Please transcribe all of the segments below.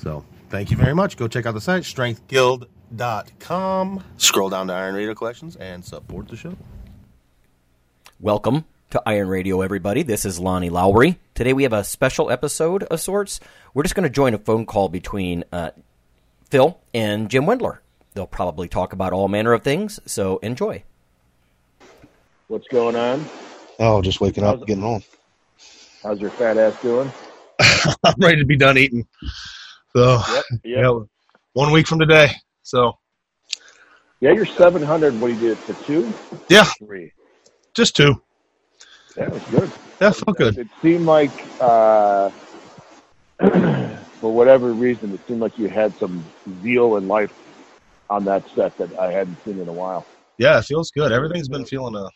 So thank you very much. Go check out the site, strengthguild.com. Scroll down to Iron Radio Collections and support the show. Welcome to Iron Radio, everybody. This is Lonnie Lowery. Today we have a special episode of sorts. We're just going to join a phone call between uh, Phil and Jim Wendler. They'll probably talk about all manner of things, so enjoy. What's going on? Oh, just waking up, getting home. How's your fat ass doing? I'm ready to be done eating. So, Yep. Yep. yeah, one week from today. So, Yeah, you're 700. What do you do for two? yeah, Three. just two. Yeah, it was good. That felt good. It seemed like, uh, for whatever reason, it seemed like you had some zeal and life on that set that I hadn't seen in a while. Yeah, it feels good. Everything's been feeling uh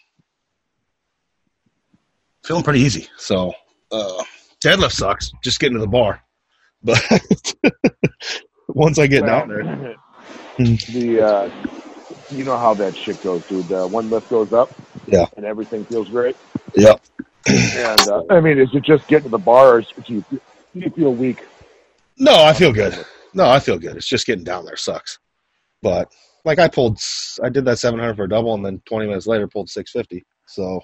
feeling pretty easy. So uh deadlift sucks, just getting to the bar. But once I get down there. the uh, you know how that shit goes, dude. Uh, one lift goes up, Yeah. and everything feels great. Yep. And uh, I mean, is it just getting to the bar, or do you, do you feel weak? No, I feel good. No, I feel good. It's just getting down there sucks. But like I pulled I did that 700 for a double and then 20 minutes later pulled 650. So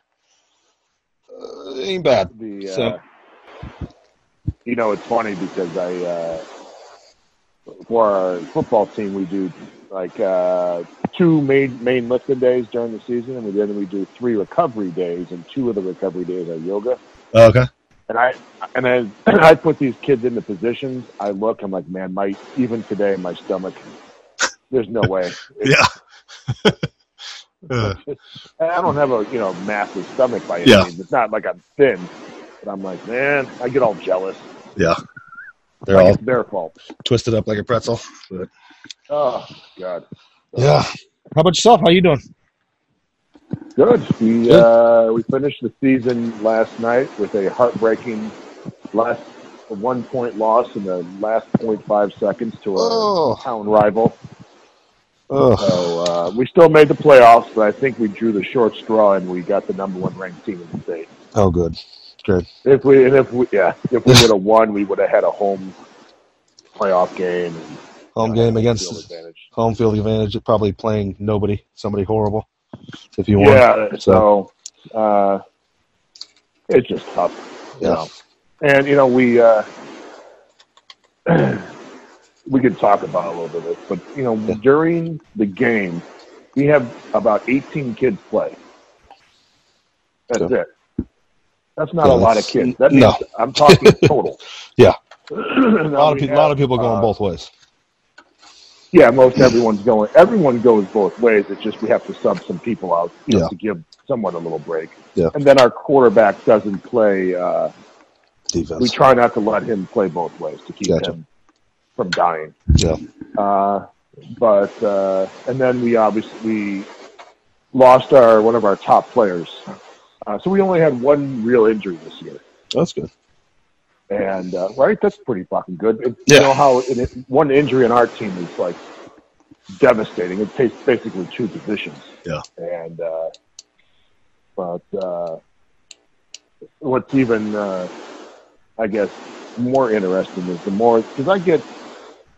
uh, it ain't bad. The uh, So- you know, it's funny because I uh, for our football team we do like uh, two main main lifting days during the season, and we then we do three recovery days, and two of the recovery days are yoga. Okay. And I and I I put these kids into positions. I look, I'm like, man, my even today my stomach. There's no way. Yeah. I don't have a you know massive stomach by any Yeah. means. It's not like I'm thin, but I'm like, man, I get all jealous. yeah. They're Like all it's their fault. twisted up like a pretzel. But Oh God. yeah. How about yourself? How you doing? Good. We Good. uh, we finished the season last night with a heartbreaking last one point loss in the last 0.5 seconds to a Oh. town rival. Oh, So uh, we still made the playoffs, but I think we drew the short straw and we got the number one ranked team in the state. oh good. Good. If we and if we yeah if we would have won, we would have had a home playoff game. And, Home uh, game field against advantage. home field advantage, probably playing nobody, somebody horrible. If you won. Yeah, so uh, it's just tough. You Yeah. know. And you know we uh, we could talk about a little bit of this, but you know Yeah. during the game, we have about 18 kids play. That's it. That's not Yeah, a lot of kids. That means no. I'm talking total. Yeah. a lot of people, lot of people going both ways. Yeah, most everyone's going. Everyone goes both ways. It's just we have to sub some people out you know, Yeah. to give someone a little break. Yeah. And then our quarterback doesn't play. Uh, Defense. we try not to let him play both ways to keep Gotcha. him from dying. Yeah. Uh, but uh, and then we obviously lost our one of our top players. Uh, so we only had one real injury this year. That's good. And uh, right, that's pretty fucking good. It, Yeah. You know how in it, one injury in our team is like devastating. It takes basically two positions. Yeah. And uh, but uh, what's even uh, I guess more interesting is the more because I get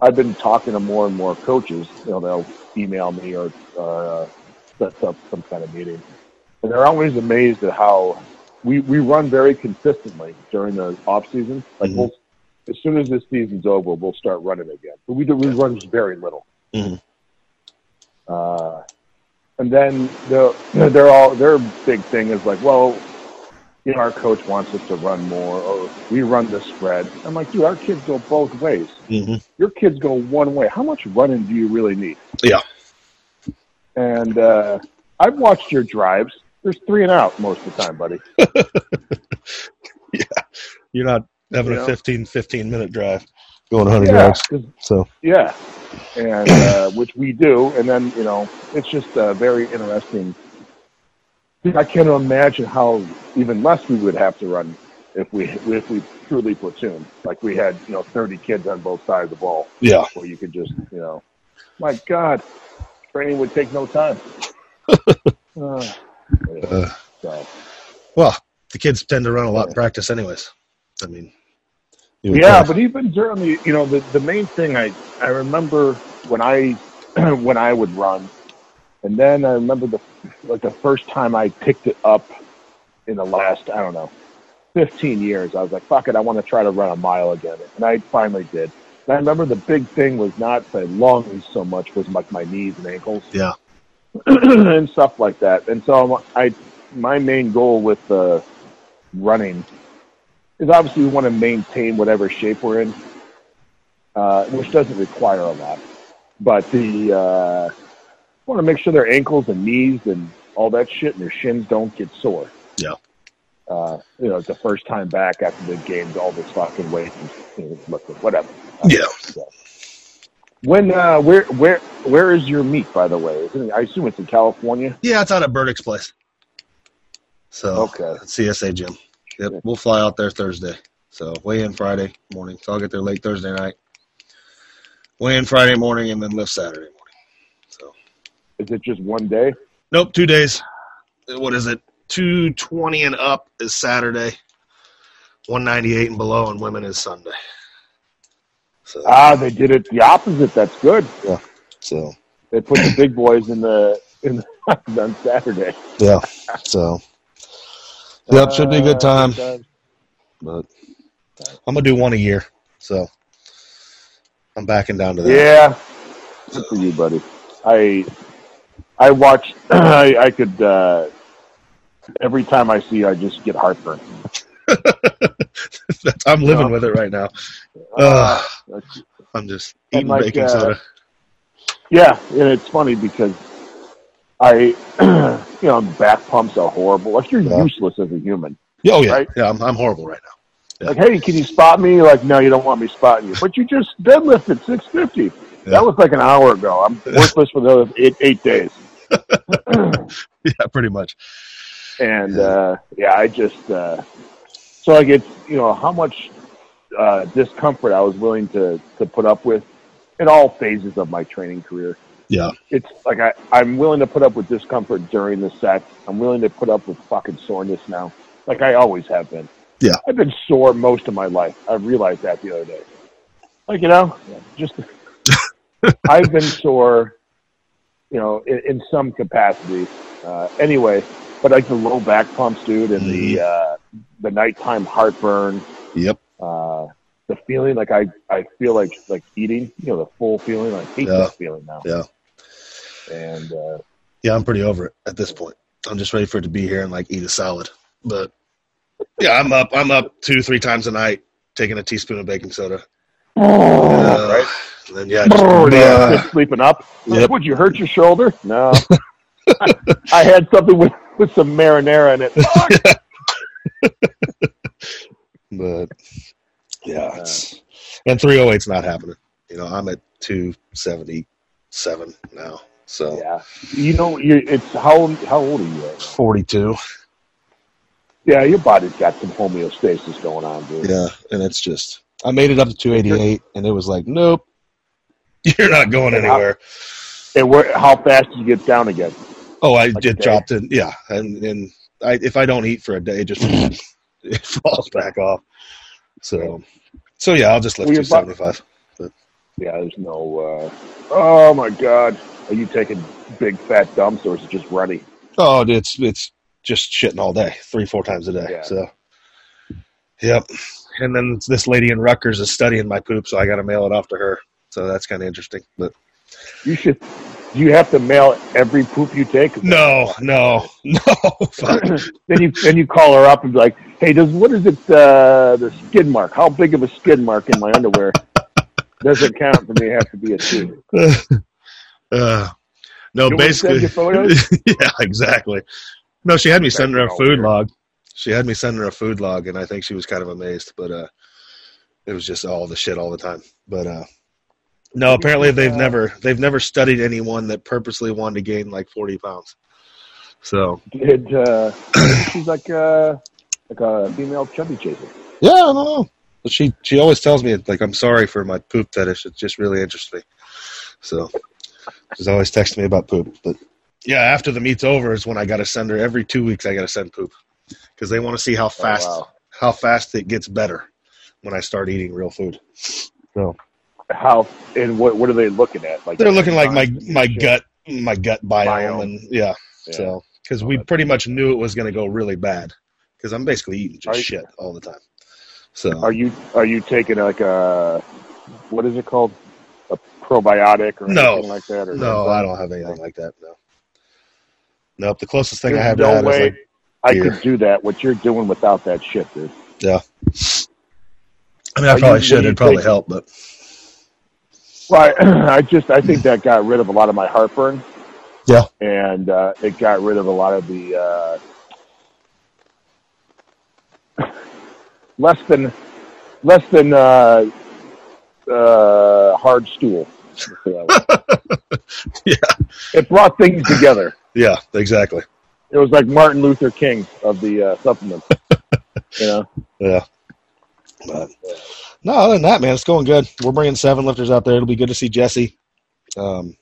I've been talking to more and more coaches. You know, they'll email me or uh, set up some kind of meeting, and they're always amazed at how we we run very consistently during the off season. Like Mhm. we'll as soon as this season's over, we'll start running again. But we do we run very little. Mhm. Uh, and then the they're all their big thing is like, well, you know, our coach wants us to run more, or we run the spread. I'm like, dude, our kids go both ways. hmm Your kids go one way. How much running do you really need? Yeah. And uh, I've watched your drives. There's three and out most of the time, buddy. Yeah, you're not having Yeah. a 15, 15 minute drive going 100 Yeah, yards. So, yeah, and uh, which we do, and then you know it's just uh, very interesting. I can't imagine how even less we would have to run if we if we truly platoon like we had you know 30 kids on both sides of the ball yeah. where you could just you know my God, training would take no time. uh. Well, the kids tend to run a lot in practice, anyways. I mean, Yeah, think. but even during the you know the the main thing I I remember when I when I would run, and then I remember the like the first time I picked it up in the last I don't know fifteen years. I was like, fuck it, I want to try to run a mile again, and I finally did. And I remember the big thing was not the lungs so much was like my knees and ankles. Yeah. and stuff like that. And so I my main goal with uh, running is obviously we want to maintain whatever shape we're in, uh, which doesn't require a lot. But the uh, want to make sure their ankles and knees and all that shit and their shins don't get sore. Yeah. Uh, you know, it's the first time back after the games, all this fucking weight and you know, lifting, whatever. Yeah. So. When uh, where where where is your meet? By the way, I assume it's in California. Yeah, it's out at Burdick's place. So, Okay. CSA gym. Yep, we'll fly out there Thursday. So, weigh in Friday morning. So, I'll get there late Thursday night. Weigh in Friday morning and then lift Saturday morning. So, Is it just one day? nope, two days. What is it? 220 and up is Saturday. 198 and below and women is Sunday. So, Ah, they did it the opposite. That's good. Yeah. So They put the big boys in the in the, on Saturday. yeah. So, yep, should be a good Uh, time. But I'm gonna do one a year. So, I'm backing down to that. Yeah, good for you, buddy. I I watched. I, I could uh, every time I see, you, I just get heartburn. That's- I'm living No. with it right now. Uh, Ugh, I'm just eating like, baking uh, soda. yeah, and it's funny because I, you know, back pumps are horrible. Like you're Yeah. useless as a human. Oh yeah, right? yeah. I'm, I'm horrible right now. Like, hey, can you spot me? Like, no, you don't want me spotting you. But you just deadlifted 650. Yeah. That was like an hour ago. I'm worthless for the other eight, eight days. Yeah, pretty much. and uh, yeah, I just uh, so I get you know how much uh, discomfort I was willing to to put up with in all phases of my training career. Yeah, It's like I I'm willing to put up with discomfort during the sets. I'm willing to put up with fucking soreness now, like I always have been. Yeah. I've been sore most of my life. I realized that the other day. Like you know, just I've been sore, you know, in, in some capacity. Uh, anyway, but like the low back pumps, dude, and the uh, the nighttime heartburn, yep. uh, the feeling like I I feel like like eating, you know, the full feeling. I hate Yeah. that feeling now. Yeah. And uh, Yeah, I'm pretty over it at this point. I'm just ready for it to be here and like eat a salad. But yeah, I'm up. I'm up two, three times a night, taking a teaspoon of baking soda. Uh, right? And then yeah, just, Oh, yeah, uh, just sleeping up. Yep. Would you hurt your shoulder? No. I, I had something with, with some marinara in it. But yeah, it's, and 308's not happening. You know, I'm at 277 now, so Yeah. You know, you it's how how old are you? 42. Yeah, your body's got some homeostasis going on, dude. Yeah, and it's just I made it up to 288, and it was like, nope, you're not going And how- anywhere. And where, how fast did you get down again? Oh, I Like did dropped it. Yeah, and and I, if I don't eat for a day, it just it falls back off. So, so yeah, I'll just lift Well, your two seventy five. Yeah, there's no. Uh, oh my God, are you taking big fat dumps or is it just runny? Oh, it's it's just shitting all day, three four times a day. Yeah. So, yep. and then this lady in Rutgers is studying my poop, so I got to mail it off to her. So that's kind of interesting. But You should. Do you have to mail every poop you take? no, no, no. Then you then you call her up and be like, "Hey, does what is it? Uh, the skid mark? How big of a skid mark in my underwear doesn't count for me? to Have to be a two. uh, no, You basically, send your photos? yeah, exactly. No, she had me send her a food log. She had me send her a food log, and I think she was kind of amazed. But uh, it was just all the shit all the time. But uh, no, apparently they've never they've never studied anyone that purposely wanted to gain like forty pounds. So Did uh, she's like uh, like a female chubby chaser? yeah, I don't know. But she she always tells me like I'm sorry for my poop fetish. It just really interests me. So she's always texting me about poop. But yeah, after the meet's over is when I got to send her every two weeks. I got to send poop because they want to see how oh, fast Oh, wow. how fast it gets better when I start eating real food. So How and what what are they looking at? Like they're looking like my my shit? gut my gut biome, Biome. and yeah. Yeah. So because Oh, we that's pretty much knew it was going to go really bad because I'm basically eating just Are you- shit all the time. So Are you are you taking like a what is it called? Probiotic or No. anything like that? Or no, I don't have anything like that. No. Nope. The closest thing I have no to that is way like I could do that. What you're doing without that shit, dude. yeah. I mean, I Are probably you- should. what do you It'd probably think? help, but Well, I, I just I think that got rid of a lot of my heartburn. Yeah. and uh, it got rid of a lot of the uh, less than less than uh, uh, hard stool. Let's say that way. Yeah. it brought things together. yeah, exactly. It was like Martin Luther King of the uh, supplements. you know, Yeah. But no, other than that, man, it's going good. We're bringing seven lifters out there. It'll be good to see Jesse. Um,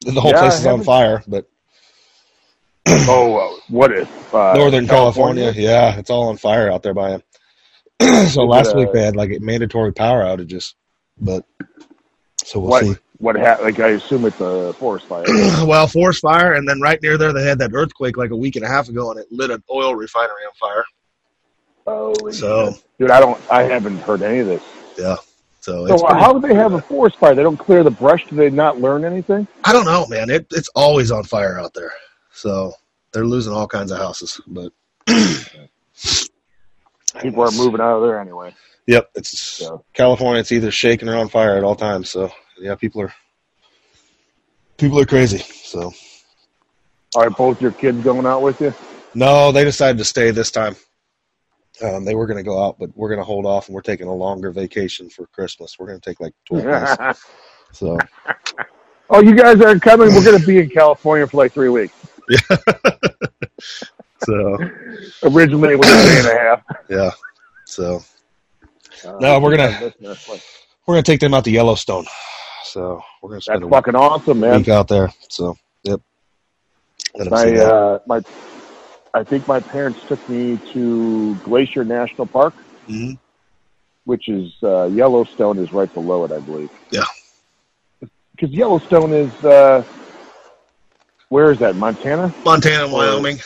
the whole Yeah, place is on fire, but oh, uh, what uh, Northern California, yeah, it's all on fire out there by him. so last uh, week they had like mandatory power outages, but so we'll What see. what ha- like I assume it's a forest fire. well, forest fire, and then right near there they had that earthquake like a week and a half ago, and it lit an oil refinery on fire. oh, So dude, I don't, I haven't heard any of this. yeah, so So how do they have a forest fire? They don't clear the brush. Do they not learn anything? I don't know, man. It, it's always on fire out there, so they're losing all kinds of houses. But People are moving out of there anyway. Yep, it's Yeah. California. It's either shaking or on fire at all times. So yeah, people are people are crazy. So Are both your kids going out with you? no, they decided to stay this time. Um, they were going to go out, but we're going to hold off, and we're taking a longer vacation for Christmas. We're going to take like twelve days. So oh, you guys aren't coming. We're going to be in California for like three weeks. so Originally, it was a day and a half. yeah, so Uh, No, we're gonna- we're going to take them out to Yellowstone. So we're going to spend a fucking awesome, man. week out there. So yep. Let 'em see My uh, my, I think my parents took me to Glacier National Park, Mhm. which is uh, Yellowstone is right below it, I believe. Yeah. Because Yellowstone is uh, where is that? Montana. Montana, and Wyoming,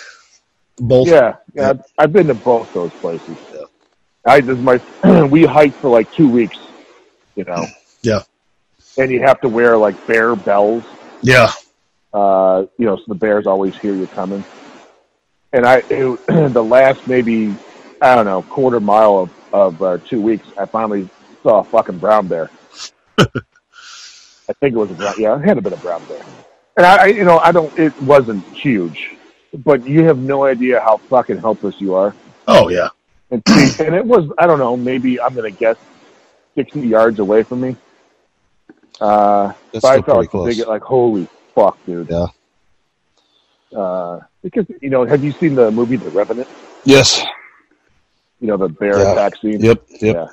both. Yeah, yeah. I've, I've been to both those places. Yeah. I this is my we hiked for like two weeks, you know. Yeah. And you have to wear like bear bells, Yeah. uh, you know, so the bears always hear you coming. And I, it, the last maybe I don't know quarter mile of of uh, two weeks, I finally saw a fucking brown bear. I think it was a brown. Yeah, it had a bit of brown bear. And I, I, you know, I don't. It wasn't huge, but you have no idea how fucking helpless you are. Oh yeah. And and it was I don't know, maybe I'm gonna guess sixty yards away from me. Uh, That's but I felt like, close. big, like holy fuck, dude. Yeah. Uh, because you know, have you seen the movie The Revenant? Yes. You know, the bear Yeah. attack scene. Yep. Yep.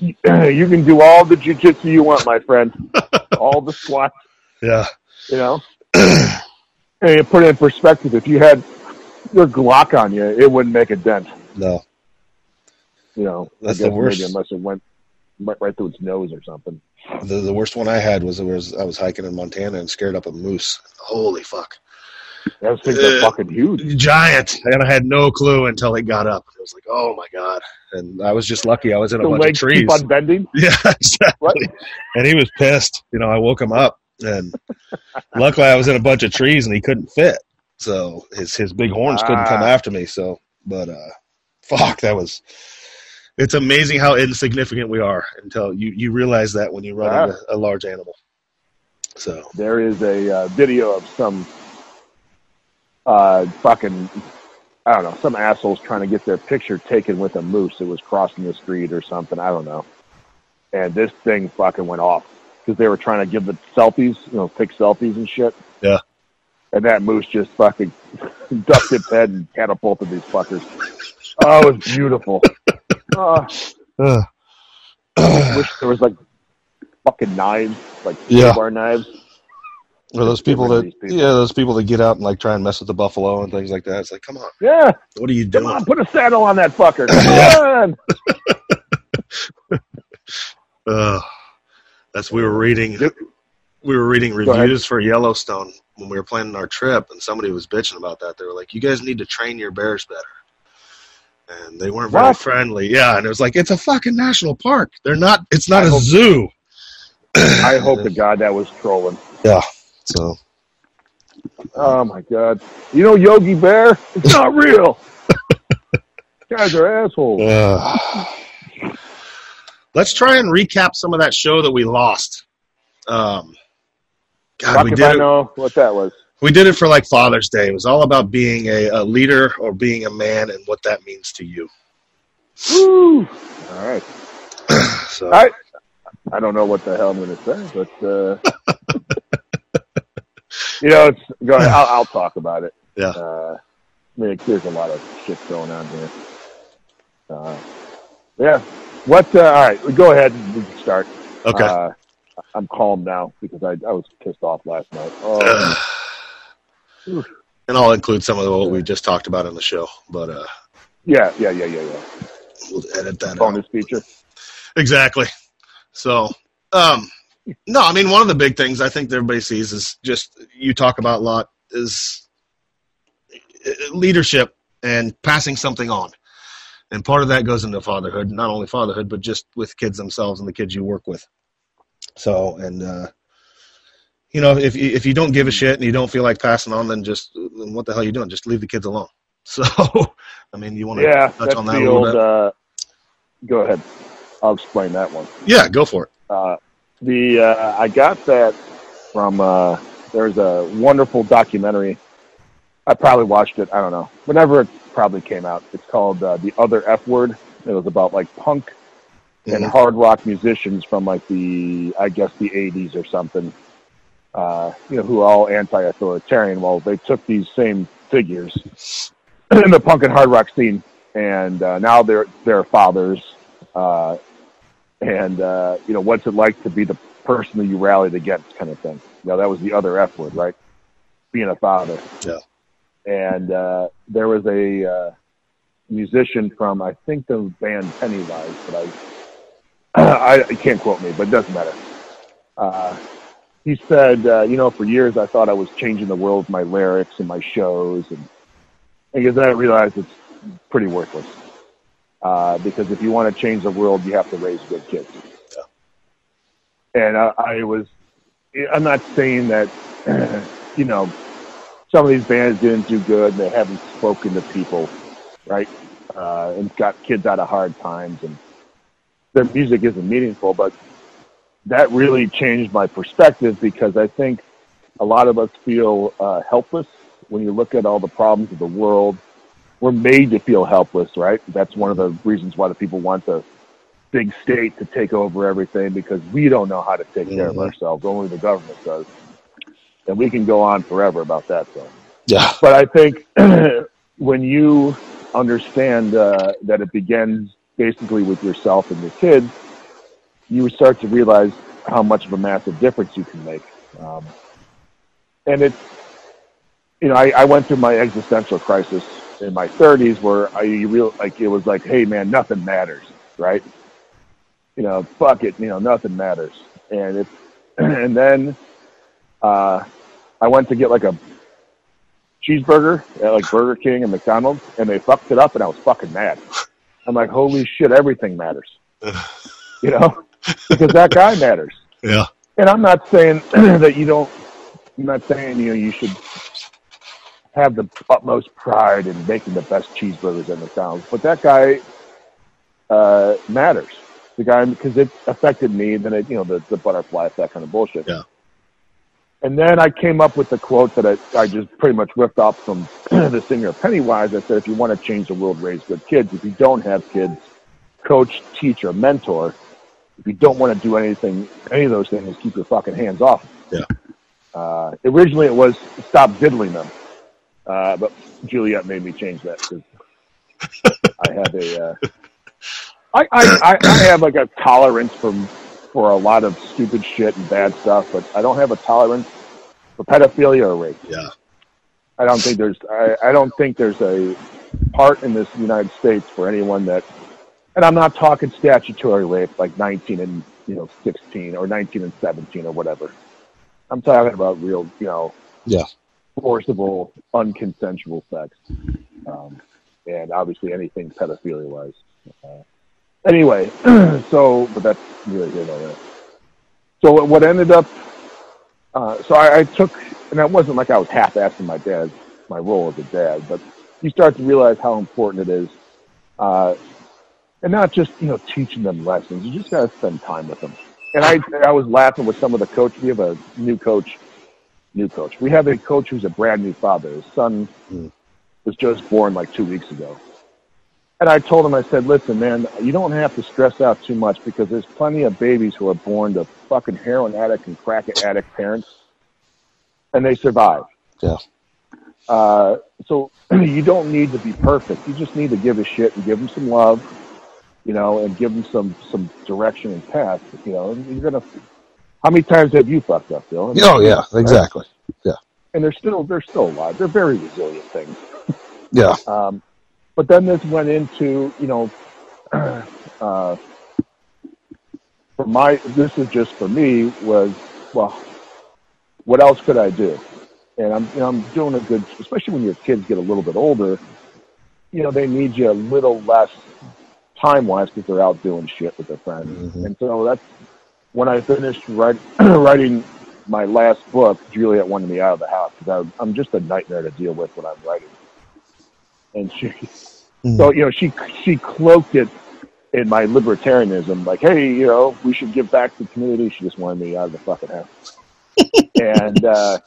Yeah. you can do all the jujitsu you want, my friend. all the squats, Yeah. you know. and you put it in perspective. If you had your Glock on you, it wouldn't make a dent. No. You know, That's the worst. Unless it went right through its nose or something. The the worst one I had was was I was hiking in Montana and scared up a moose. Holy fuck! Those things are Uh, fucking huge. giant, and I had no clue until it got up. I was like, "Oh my god!" And I was just lucky. I was in a The bunch of trees. keep on bending. Yeah, exactly. And he was pissed. You know, I woke him up, and luckily I was in a bunch of trees, and he couldn't fit. So his his big horns couldn't come Ah. after me. So, but uh, fuck, that was. It's amazing how insignificant we are until you you realize that when you run Ah. into a large animal. So There is a uh, video of some uh, fucking, I don't know, some assholes trying to get their picture taken with a moose that was crossing the street or something. I don't know. And this thing fucking went off because they were trying to give the selfies, you know, take selfies and shit. Yeah. And that moose just fucking ducked its head and catapulted these fuckers. Oh, it was beautiful. Oh, uh, wish there was like fucking knives, like Yeah. bar knives. or those people that people. yeah, those people that get out and like try and mess with the buffalo and things like that. It's like, come on, Yeah. what are you doing? Come on, put a saddle on that fucker. Come on. Uh, that's we were reading. We were reading reviews for Yellowstone when we were planning our trip, and somebody was bitching about that. They were like, "You guys need to train your bears better," and they weren't very What? friendly. Yeah, and it was like, "It's a fucking national park. They're not. It's not I a hope- zoo." I hope to God that was trolling. Yeah. So Oh my God. You know Yogi Bear? It's not real. Guys are assholes. uh, let's try and recap some of that show that we lost. Um, God, Fuck we did I it. know what that was. We did it for like Father's Day. It was all about being a, a leader or being a man and what that means to you. Woo. All right. So I I don't know what the hell I'm going to say, but uh, you know, it's go ahead. I'll, I'll talk about it. Yeah. Uh, I mean, there's a lot of shit going on here. Uh, yeah. What? Uh, all right. Go ahead. We can start. okay. Uh, I'm calm now because I, I was pissed off last night. Oh, and I'll include some of what we just talked about in the show, but uh, yeah, yeah, yeah, yeah, yeah. we'll edit that out. Bonus feature. Exactly. So, um, no, I mean, one of the big things I think that everybody sees is just you talk about a lot is uh, leadership and passing something on. And part of that goes into fatherhood, not only fatherhood, but just with kids themselves and the kids you work with. So, and, uh, you know, if you- if you don't give a shit and you don't feel like passing on, then just then what the hell are you doing? Just leave the kids alone. So, I mean, you want to Yeah, touch on that a little old. bit? Uh, go ahead. I'll explain that one. yeah, go for it. Uh, the uh, I got that from uh, there's a wonderful documentary. I probably watched it. I don't know. Whenever it probably came out, it's called uh, the Other F Word. It was about like punk and Mhm. hard rock musicians from like the I guess the 80s or something. Uh, you know, who are all anti-authoritarian. Well, they took these same figures in the punk and hard rock scene, and uh, now they're they're fathers. Uh, and uh, you know, what's it like to be the person that you rallied against, kind of thing. You know, that was the other F word, right? Being a father. Yeah. And uh, there was a uh, musician from I think the band Pennywise, but I I can't quote me, but it doesn't matter. Uh, he said, uh, you know, for years I thought I was changing the world with my lyrics and my shows, and because then I realized it's pretty worthless. Uh, because if you want to change the world, you have to raise good kids. And I, I was, I'm not saying that, you know, some of these bands didn't do good and they haven't spoken to people, right? Uh, and got kids out of hard times and their music isn't meaningful, but that really changed my perspective because I think a lot of us feel uh, helpless when you look at all the problems of the world. We're made to feel helpless, right? That's one of the reasons why the people want the big state to take over everything because we don't know how to take care of Mhm. ourselves. Only the government does. And we can go on forever about that, though. Yeah. But I think when you understand uh, that it begins basically with yourself and your kids, you start to realize how much of a massive difference you can make. Um, and it's, you know, I, I went through my existential crisis in my 30s where I you real like it was like, hey man, nothing matters, right? You know, fuck it, you know, nothing matters. And it's and then uh, I went to get like a cheeseburger at like Burger King and McDonald's, and they fucked it up, and I was fucking mad. I'm like, holy shit, everything matters, you know, because that guy matters. Yeah. And I'm not saying that you don't. I'm not saying you know you should have the utmost pride in making the best cheeseburgers at McDonald's, but that guy uh, matters. The guy because it affected me. Then it, you know, the the butterfly effect kind of bullshit. Yeah. And then I came up with the quote that I, I just pretty much ripped off from the singer Pennywise. I said, if you want to change the world, raise good kids. If you don't have kids, coach, teach, or mentor. If you don't want to do anything, any of those things, keep your fucking hands off. Yeah. Uh, originally, it was stop diddling them, uh, but Juliet made me change that because I have a, uh, I, I, I, I have like a tolerance for for a lot of stupid shit and bad stuff, but I don't have a tolerance for pedophilia or rape. Yeah. I don't think there's I, I don't think there's a part in this United States for anyone that and I'm not talking statutory rape like 19 and you know 16 or 19 and 17 or whatever. I'm talking about real, you know, Yeah. forcible, unconsensual sex, um, and obviously anything pedophilia wise. Uh, anyway, so but that's really here nor there. So what ended up, uh, so I, I took, and that wasn't like I was half-assing my dad, my role as a dad, but you start to realize how important it is, uh, and not just you know teaching them lessons. You just got to spend time with them. And I, I was laughing with some of the coach. We have a new coach, new coach. We have a coach who's a brand new father. His son was just born like two weeks ago. And I told him, I said, listen, man, you don't have to stress out too much because there's plenty of babies who are born to fucking heroin addict and crack addict parents, and they survive. Yeah. Uh, so you don't need to be perfect. You just need to give a shit and give them some love, you know, and give them some some direction and path. You know, and you're gonna. How many times have you fucked up, Phil? Oh yeah, exactly. Yeah. And they're still they're still alive. They're very resilient things. Yeah. Um, but then this went into, you know, uh, for my, this is just for me was, well, what else could I do? And I'm, you know, I'm doing a good, especially when your kids get a little bit older, you know, they need you a little less time wise because they're out doing shit with their friends. And so that's when I finished write, writing my last book, Juliet wanted me out of the house because I'm just a nightmare to deal with when I'm writing and she so you know she she cloaked it in my libertarianism like hey you know we should give back to the community. She just wanted me out of the fucking house. And uh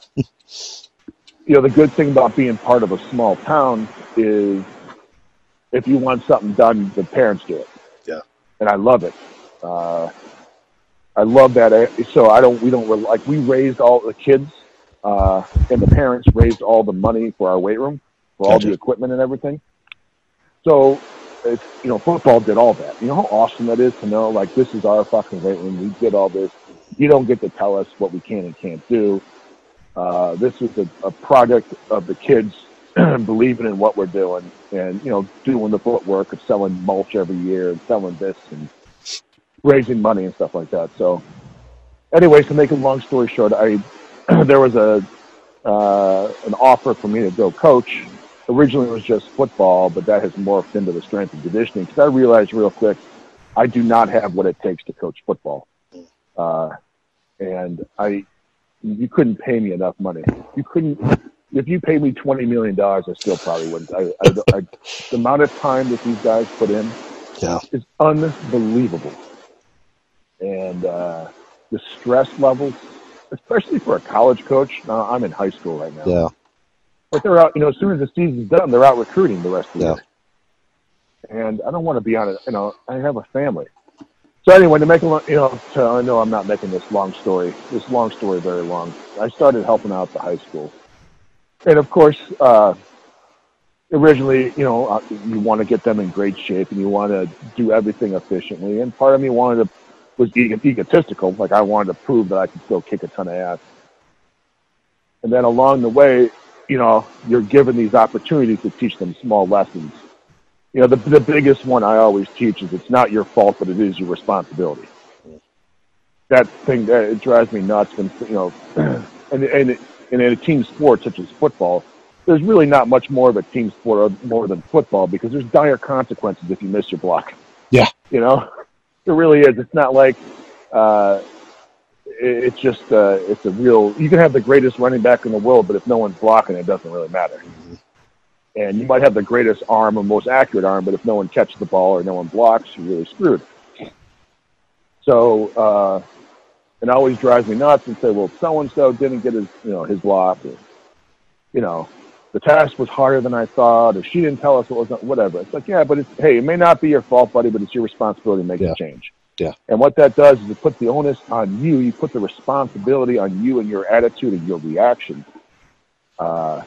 you know the good thing about being part of a small town is if you want something done the parents do it. Yeah. and i love it. Uh i love that. I- so i don't we don't like we raised all the kids uh and the parents raised all the money for our weight room for all the equipment and everything. So, it's, you know, football did all that. You know how awesome that is to know, like, this is our fucking weight room. We did all this. You don't get to tell us what we can and can't do. Uh, this is a, a product of the kids believing in what we're doing and, you know, doing the footwork of selling mulch every year and selling this and raising money and stuff like that. So, anyways, to make a long story short, I there was a uh, an offer for me to go coach. Originally, it was just football, but that has morphed into the strength and conditioning because I realized real quick I do not have what it takes to coach football, uh, and I you couldn't pay me enough money. You couldn't. If you paid me twenty million dollars, I still probably wouldn't. I, I, I, the amount of time that these guys put in Yeah. is unbelievable, and uh, the stress levels, especially for a college coach. Now, I'm in high school right now, Yeah. But they're out. You know, as soon as the season's done, they're out recruiting the rest of the Yeah. year. And I don't want to be on it. You know, I have a family. So anyway, to make a long, you know, to, I know I'm not making this long story, this long story very long. I started helping out the high school, and of course, uh, originally, you know, uh, you want to get them in great shape and you want to do everything efficiently. And part of me wanted to was egotistical, like I wanted to prove that I could still kick a ton of ass. And then along the way, you know, you're given these opportunities to teach them small lessons. You know, the the biggest one I always teach is it's not your fault, but it is your responsibility. That thing that it drives me nuts when you know, and and and in a team sport such as football, there's really not much more of a team sport more than football because there's dire consequences if you miss your block. Yeah. You know, it really is. It's not like, uh, it's just, uh, it's a real, you can have the greatest running back in the world, but if no one's blocking, it doesn't really matter. And you might have the greatest arm or most accurate arm, but if no one catches the ball or no one blocks, you're really screwed. So, uh, it always drives me nuts and say, well, so and so didn't get his, you know, his block, or, you know, the task was harder than I thought, or she didn't tell us what was whatever. It's like, yeah, but it's hey, it may not be your fault, buddy, but it's your responsibility to make Yeah. a change. Yeah. And what that does is it puts the onus on you. You put the responsibility on you and your attitude and your reaction uh,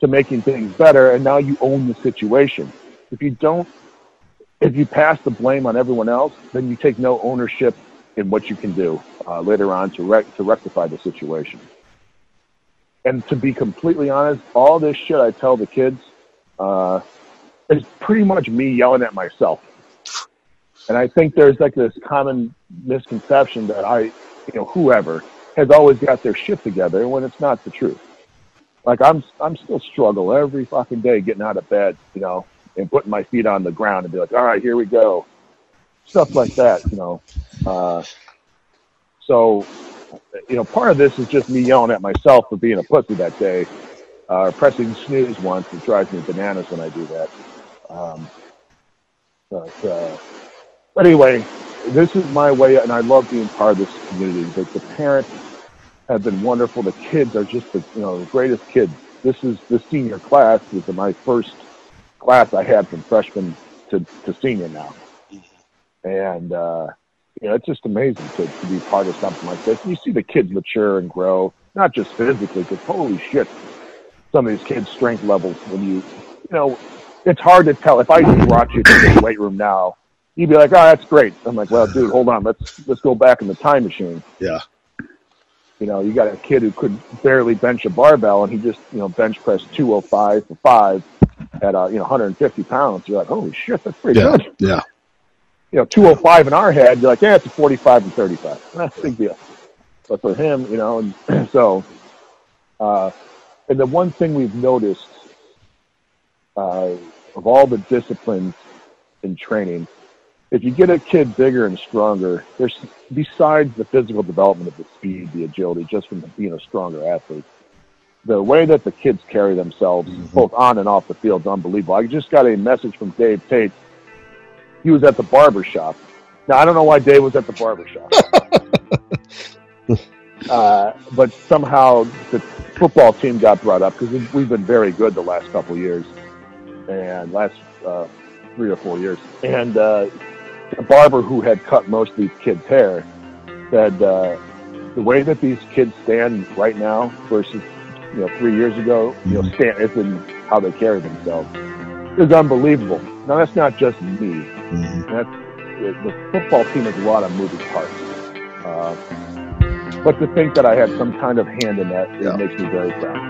to making things better. And now you own the situation. If you don't, if you pass the blame on everyone else, then you take no ownership in what you can do uh, later on to rec- to rectify the situation. And to be completely honest, all this shit I tell the kids uh, is pretty much me yelling at myself. And I think there's like this common misconception that I, you know, whoever has always got their shit together when it's not the truth. Like I'm, I'm still struggle every fucking day getting out of bed, you know, and putting my feet on the ground and be like, all right, here we go. Stuff like that, you know. Uh, so, you know, part of this is just me yelling at myself for being a pussy that day, uh, pressing snooze once. It drives me bananas when I do that. Um, but, uh, but anyway, this is my way, and I love being part of this community. Like the parents have been wonderful. The kids are just the you know the greatest kids. This is the senior class. This is my first class I had from freshman to, to senior now, and uh, you know it's just amazing to, to be part of something like this. You see the kids mature and grow, not just physically, because holy shit, some of these kids' strength levels when you you know it's hard to tell. If I just brought you to the weight room now, you'd be like, "Oh, that's great." I'm like, "Well, dude, hold on. Let's let's go back in the time machine." Yeah. You know, you got a kid who could barely bench a barbell, and he just you know bench pressed 205 for five at uh, you know 150 pounds. You're like, "Holy shit, that's pretty Yeah. good." Yeah. You know, 205 in our head, you're like, "Yeah, it's a 45 and 35. That's a big deal." But for him, you know, and so, uh, and the one thing we've noticed uh, of all the disciplines in training, if you get a kid bigger and stronger, there's besides the physical development of the speed, the agility, just from being a stronger athlete, the way that the kids carry themselves, both on and off the field, is unbelievable. I just got a message from Dave Tate. He was at the barber shop. Now I don't know why Dave was at the barber shop. uh, but somehow the football team got brought up because we've been very good the last couple years and last uh, three or four years. And uh, the barber who had cut most of these kids' hair said uh, the way that these kids stand right now versus you know three years ago, you know, stand it's in how they carry themselves is unbelievable. Now that's not just me. That's the the football team has a lot of moving parts. Uh, but to think that I had some kind of hand in that, Yeah. it makes me very proud.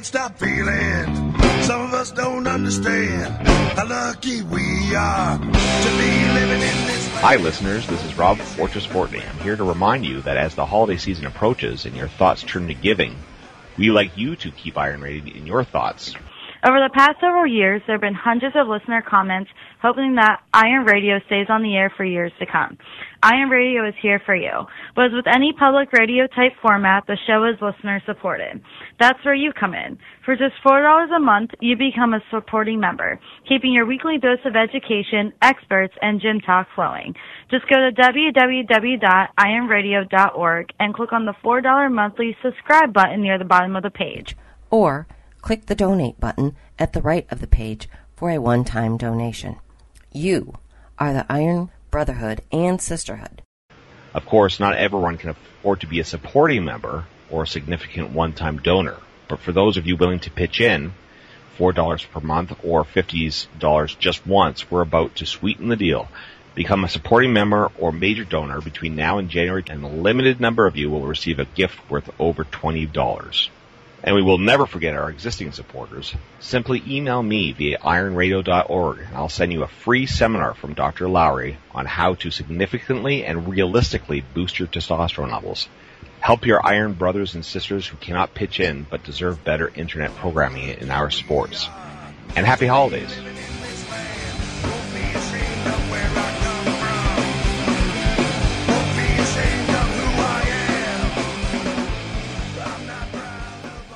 Can't stop feeling. Some of us don't understand how lucky we are to be living in this. Hi, listeners. This is Rob Fortress Fortney. I'm here to remind you that as the holiday season approaches and your thoughts turn to giving, we like you to keep Iron Radio in your thoughts. Over the past several years, there have been hundreds of listener comments hoping that Iron Radio stays on the air for years to come. Iron Radio is here for you. But as with any public radio type format, the show is listener supported. That's where you come in. For just $4 a month, you become a supporting member, keeping your weekly dose of education, experts, and gym talk flowing. Just go to www.ironradio.org and click on the $4 monthly subscribe button near the bottom of the page. Or click the donate button at the right of the page for a one time donation. You are the Iron Brotherhood and Sisterhood. Of course, not everyone can afford to be a supporting member or a significant one time donor. But for those of you willing to pitch in, $4 per month or $50 just once, we're about to sweeten the deal. Become a supporting member or major donor between now and January, and a limited number of you will receive a gift worth over $20. And we will never forget our existing supporters. Simply email me via ironradio.org and I'll send you a free seminar from Dr. Lowry on how to significantly and realistically boost your testosterone levels. Help your iron brothers and sisters who cannot pitch in but deserve better internet programming in our sports. And happy holidays.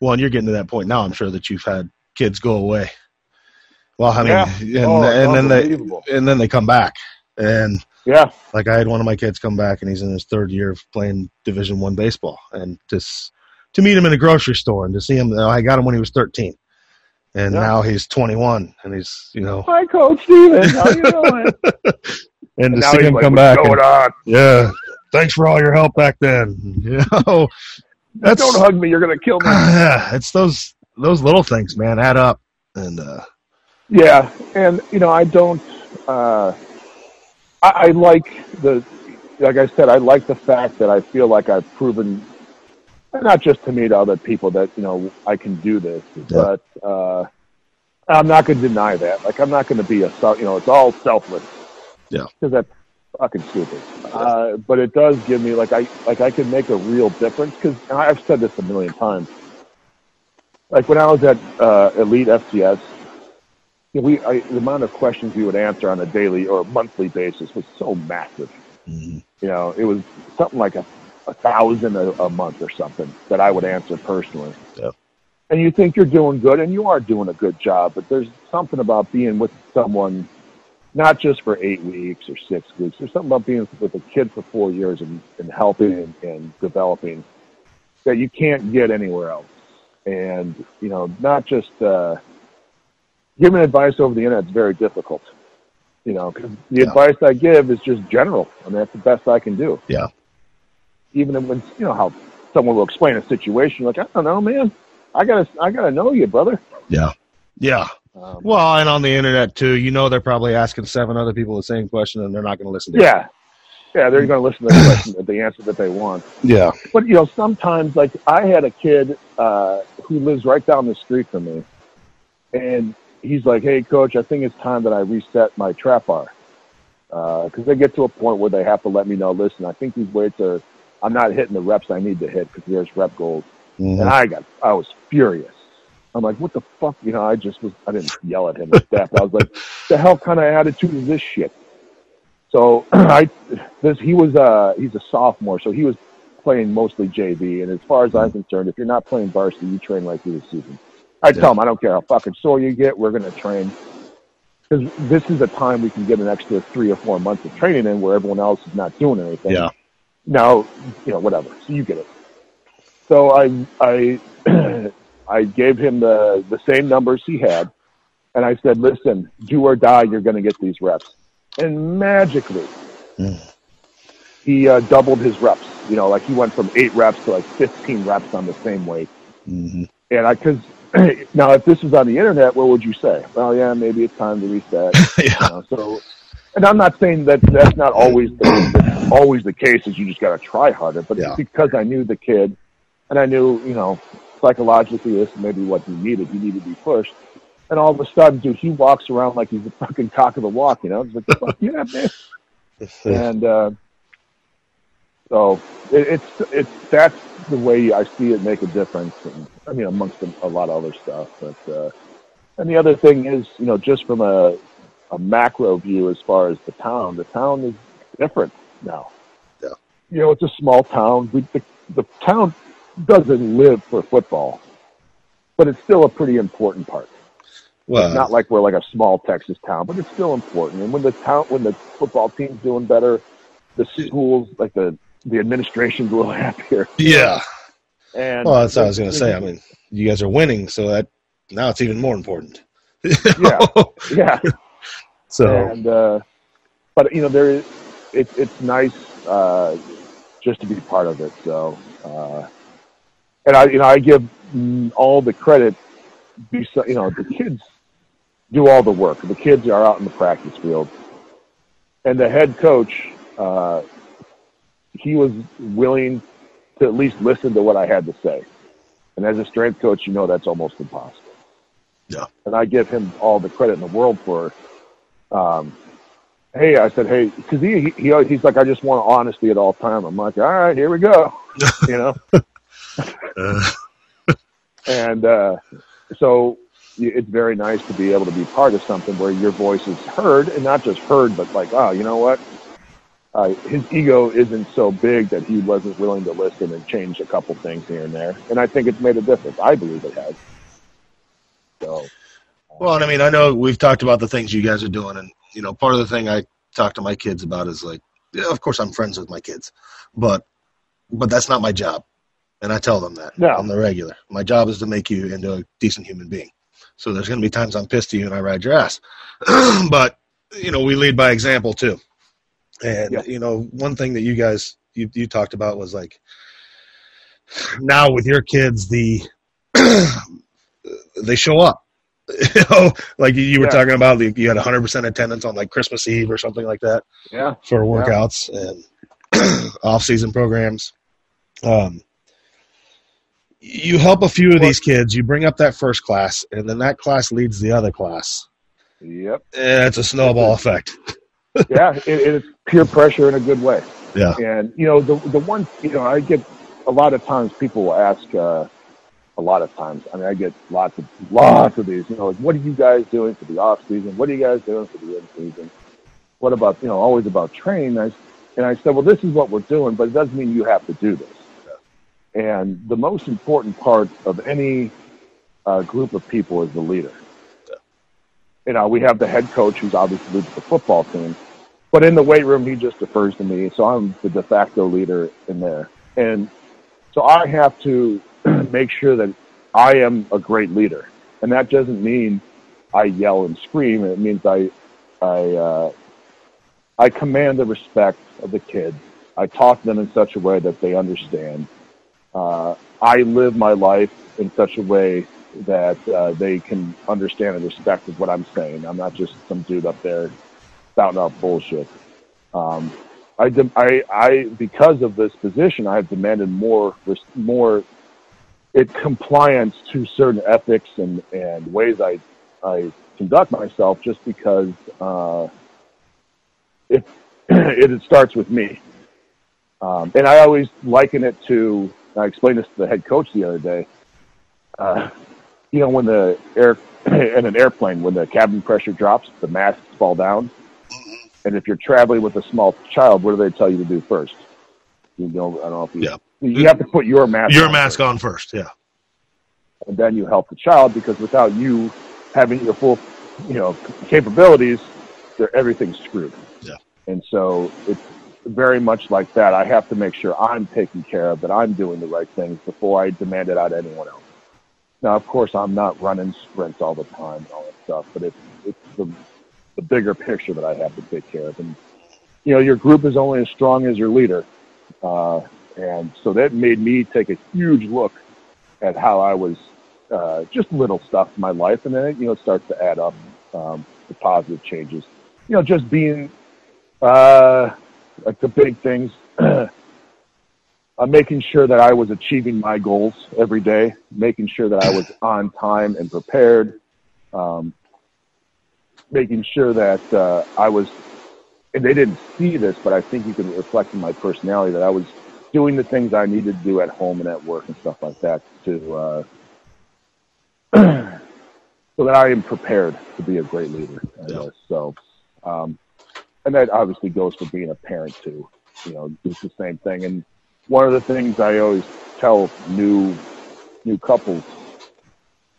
Well, and you're getting to that point now. I'm sure that you've had kids go away. Well, I mean, Yeah. and, Oh, and then they and then they come back, and yeah, like I had one of my kids come back, and he's in his third year of playing Division One baseball, and just to meet him in a grocery store and to see him, I got him when he was 13, and Yeah. now he's 21, and he's you know, Hi, Coach Steven. How you doing? and to see him like, come "What's back, going and, on? yeah, thanks for all your help back then. You know, that's Don't hug me. You're gonna kill me. yeah, it's those those little things, man, add up, and uh, Yeah, and you know, I don't. Uh, I, I like the, like I said, I like the fact that I feel like I've proven, not just to me, to other people that you know I can do this. But uh, I'm not going to deny that. Like I'm not going to be a, self- you know, it's all selfless. Yeah. Because that's fucking stupid. Uh, but it does give me like I like I can make a real difference because I've said this a million times. Like when I was at uh, Elite FTS, we I, the amount of questions we would answer on a daily or monthly basis was so massive. You know, it was something like a, a thousand a, a month or something that I would answer personally. Yep. And you think you're doing good, and you are doing a good job, but there's something about being with someone, not just for eight weeks or six weeks. There's something about being with a kid for four years and, and helping and, and developing that you can't get anywhere else. And you know, not just uh, giving advice over the internet is very difficult. You know, because the advice I give is just general. I mean, that's the best I can do. Yeah. Even when you know how someone will explain a situation, like I don't know, man, I gotta, I gotta know you, brother. Yeah. Yeah. Um, well, and on the internet too, you know they're probably asking seven other people the same question, and they're not going to listen to yeah, yeah, they're going to listen to the question, the answer that they want. Yeah. But you know, sometimes like I had a kid uh, who lives right down the street from me, and he's like, "Hey, coach, I think it's time that I reset my trap bar because they get to a point where they have to let me know. Listen, I think these weights are. I'm not hitting the reps I need to hit because there's rep goals." Mhm. And I got, I was furious. I'm like, "What the fuck?" You know, I just was. I didn't yell at him like that, I was like, "The hell kind of attitude is this shit?" So I, this he was uh he's a sophomore, so he was playing mostly JV. And as far as I'm concerned, if you're not playing varsity, you train right through the season. I tell him I don't care how fucking sore you get, we're gonna train because this is a time we can get an extra three or four months of training in where everyone else is not doing anything. Yeah. Now, you know, whatever. So you get it. So I I I gave him the the same numbers he had, and I said, "Listen, do or die, you're going to get these reps." And magically, he uh, doubled his reps. You know, like he went from eight reps to like 15 reps on the same weight. Mm-hmm. And I, because now if this was on the internet, what would you say? Well, yeah, maybe it's time to reset. yeah. so, and I'm not saying that that's not always the, that's always the case. Is you just got to try harder. But Yeah. because I knew the kid, and I knew, you know, psychologically this is maybe what he needed. He needed to be pushed. And all of a sudden, dude, he walks around like he's the fucking cock of the walk. You know, it's like, fuck yeah, man. and uh, so it, it's it's that's the way I see it make a difference. And, I mean, amongst a, a lot of other stuff. But uh, and the other thing is, you know, just from a a macro view as far as the town, the town is different now. Yeah. You know, it's a small town. We, the, the town doesn't live for football, but it's still a pretty important part. Well, It's not like we're like a small Texas town, but it's still important. And when the town, when the football team's doing better, the schools, like the the administration's a little happier. Yeah. And Well, that's what I was going to say. I mean, you guys are winning, so that now it's even more important. yeah, yeah. So and uh, but you know, there is it, it's nice uh, just to be part of it. So, uh, and I, you know, I give all the credit. You know, the kids do all the work. The kids are out in the practice field, and the head coach, uh, he was willing to at least listen to what I had to say. And as a strength coach, you know that's almost impossible. Yeah. And I give him all the credit in the world for. Um, hey, I said, hey, because he, he he he's like, I just want honesty at all time. I'm like, all right, here we go. you know. and uh, so it's very nice to be able to be part of something where your voice is heard, and not just heard, but like, oh, you know what? Uh, his ego isn't so big that he wasn't willing to listen and change a couple things here and there. And I think it's made a difference. I believe it has. So, Well, and I mean, I know we've talked about the things you guys are doing, and you know, part of the thing I talk to my kids about is like, yeah, of course, I'm friends with my kids, but but that's not my job, and I tell them that No. on the regular. My job is to make you into a decent human being. So there's going to be times I'm pissed at you and I ride your ass, but you know, we lead by example too. And you know, one thing that you guys you you talked about was like now with your kids the they show up you know, like you- were Yeah. talking about, like, you had 100% attendance on like Christmas Eve or something like that yeah. for workouts and off-season programs. Um, you help a few of these kids. You bring up that first class, and then that class leads the other class. Yep. And it's a snowball effect. yeah, it, it's peer pressure in a good way. Yeah. And you know, the the one you know, I get a lot of times people will ask. uh a lot of times. I mean, I get lots of lots of these. You know, like, what are you guys doing for the off season? What are you guys doing for the in season? What about you know, always about training? I, and I said, well, this is what we're doing, but it doesn't mean you have to do this. And the most important part of any uh, group of people is the leader. You know, we have the head coach who's obviously the football team, but in the weight room, he just defers to me. So I'm the de facto leader in there. And so I have to make sure that I am a great leader. And that doesn't mean I yell and scream. It means I, I, uh, I command the respect of the kids. I talk to them in such a way that they understand. Uh, I live my life in such a way that uh, they can understand and respect what I'm saying. I'm not just some dude up there spouting out bullshit. Um, I, de- I, I, because of this position, I have demanded more, more, it compliance to certain ethics and, and ways I, I conduct myself just because, uh, it, it starts with me. Um, and I always liken it to, I explained this to the head coach the other day. Uh, you know, when the air, in an airplane, when the cabin pressure drops, the masks fall down. And if you're traveling with a small child, what do they tell you to do first? You know, I don't know if you, Yeah. you have to put your mask Your on mask on first. Yeah. and then you help the child because without you having your full, you know, capabilities, everything's screwed. Yeah. And so it's very much like that. I have to make sure I'm taken care of, that I'm doing the right things before I demand it out of anyone else. Now, of course, I'm not running sprints all the time and all that stuff, but it's it's the the bigger picture that I have to take care of. And you know, your group is only as strong as your leader, uh, and so that made me take a huge look at how I was uh, just little stuff in my life, and then you know it starts to add up um, the positive changes. You know, just being uh, like the big things. I'm making sure that I was achieving my goals every day, making sure that I was on time and prepared, um, making sure that uh, I was, and they didn't see this, but I think you can reflect in my personality that I was doing the things I needed to do at home and at work and stuff like that to, uh, so that I am prepared to be a great leader. I guess. So, um, and that obviously goes for being a parent too. You know, it's the same thing. And one of the things I always tell new new couples,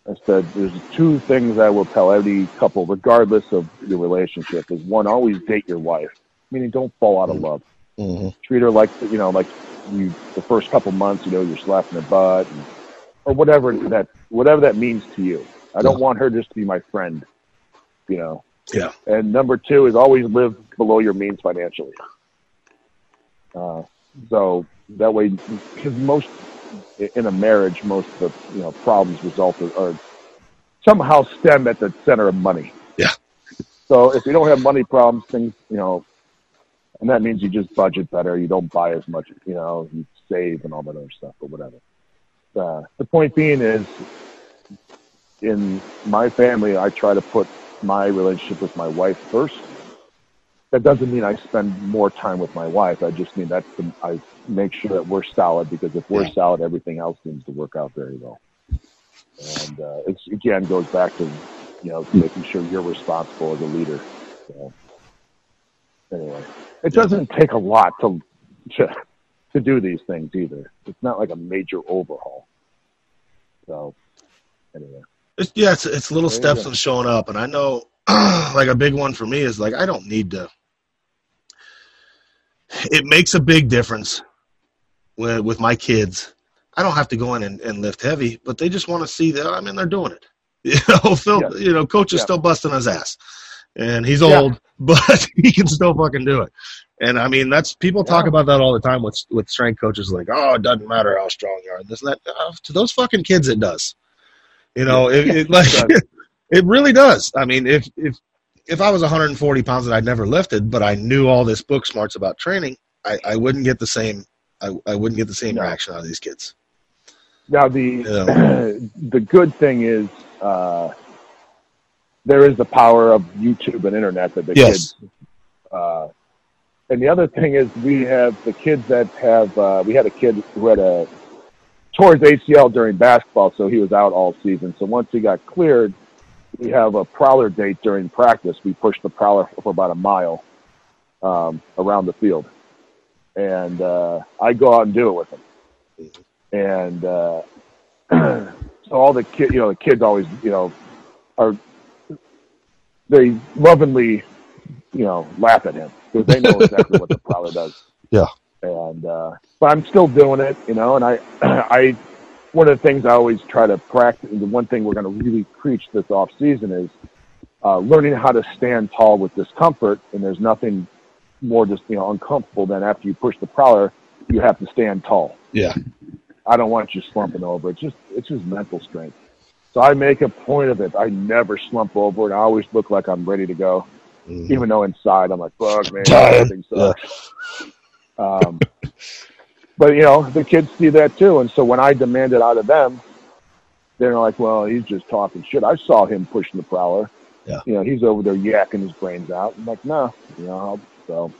I said, there's two things I will tell every couple, regardless of your relationship, is one, always date your wife. Meaning, don't fall out of love. Mm-hmm. Treat her like you know, like you the first couple months, you know, you're slapping her butt, and, or whatever that whatever that means to you. I don't want her just to be my friend. You know. Yeah. And number two is always live below your means financially. Uh, so that way, because most in a marriage, most of the you know problems result or somehow stem at the center of money. Yeah. So if you don't have money problems, things you know, and that means you just budget better. You don't buy as much. You know, you save and all that other stuff, or whatever. Uh, the point being is, in my family, I try to put my relationship with my wife first. That doesn't mean I spend more time with my wife. I just mean that's the, I make sure that we're solid because if we're solid, everything else seems to work out very well. And uh, it's again goes back to you know making sure you're responsible as a leader. So, anyway, it doesn't take a lot to to to do these things either. It's not like a major overhaul. So anyway. It's, yeah, it's, it's little There steps in showing up, and I know, like a big one for me is like I don't need to. It makes a big difference with, with my kids. I don't have to go in and, and lift heavy, but they just want to see that I mean they're doing it. You know, Phil. Yeah. You know, coach is Yeah. still busting his ass, and he's Yeah. old, but he can still fucking do it. And I mean, that's people talk Yeah. about that all the time with with strength coaches. Like, oh, it doesn't matter how strong you are. This and that. Uh, to those fucking kids, it does. You know, it, it like it really does. I mean, if if if I was 140 pounds and I'd never lifted, but I knew all this book smarts about training, I, I wouldn't get the same. I, I wouldn't get the same No. reaction out of these kids. Now the Yeah. the good thing is uh, there is the power of YouTube and internet that the Yes. kids Uh, and the other thing is we have the kids that have uh, we had a kid who had a tore his ACL during basketball, so he was out all season. So once he got cleared, we have a prowler date during practice. We push the prowler for about a mile um, around the field, and uh, I go out and do it with him. And uh, so all the kid, you know, the kids always, you know, are they lovingly, you know, laugh at him because they know exactly what the prowler does. Yeah. And uh, but I'm still doing it, you know. And I, I, one of the things I always try to practice. The one thing we're going to really preach this off season is uh, learning how to stand tall with discomfort. And there's nothing more just you know uncomfortable than after you push the prowler, you have to stand tall. Yeah. I don't want you slumping over. It's just it's just mental strength. So I make a point of it. I never slump over, and I always look like I'm ready to go, even though inside I'm like, "Fuck, man, everything sucks." Um, but you know, the kids see that too, and so when I demand it out of them, they're like, "Well, he's just talking shit." I saw him pushing the prowler. Yeah. You know, he's over there yakking his brains out. I'm like, no, you know, so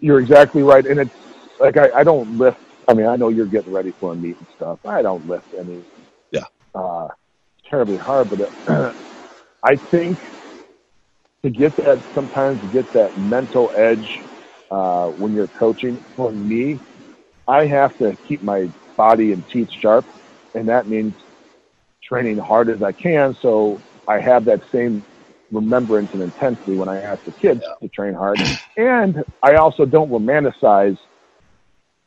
you're exactly right, and it's like I, I don't lift. I mean, I know you're getting ready for a meet and stuff. I don't lift any Yeah. uh, terribly hard, but uh, I think to get that sometimes to get that mental edge uh, when you're coaching. For me, I have to keep my body and teeth sharp, and that means training hard as I can. So I have that same remembrance and intensity when I ask the kids to train hard, and I also don't romanticize.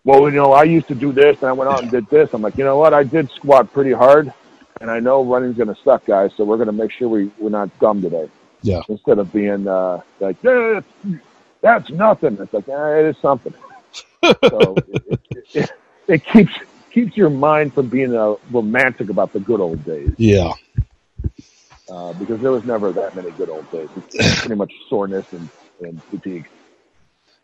Well, you know, I used to do this, and I went out and did this. I'm like, you know what? I did squat pretty hard, and I know running's going to suck, guys. So we're going to make sure we we're not dumb today. Yeah. Instead of being uh, like, yeah, that's, nothing. It's like, eh, it is something. so it, it, it, it keeps keeps your mind from being uh, romantic about the good old days. Yeah. Uh, because there was never that many good old days. It's pretty much soreness and, and fatigue.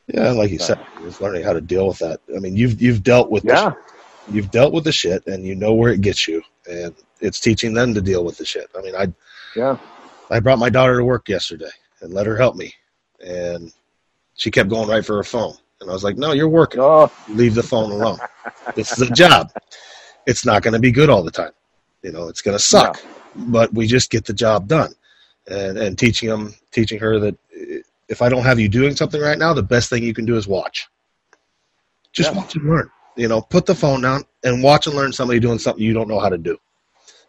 Yeah, like you said, it's learning how to deal with that. I mean, you've you've dealt with Yeah. the shit. you've dealt with the shit, and you know where it gets you, and it's teaching them to deal with the shit. I mean, I Yeah. I brought my daughter to work yesterday and let her help me, and she kept going right for her phone, and I was like, "No, you're working. Oh. Leave the phone alone. this is a job. It's not going to be good all the time. You know, it's going to suck, but we just get the job done." And and teaching them, teaching her that eh, if I don't have you doing something right now, the best thing you can do is watch. Just watch and learn. You know, put the phone down and watch and learn somebody doing something you don't know how to do.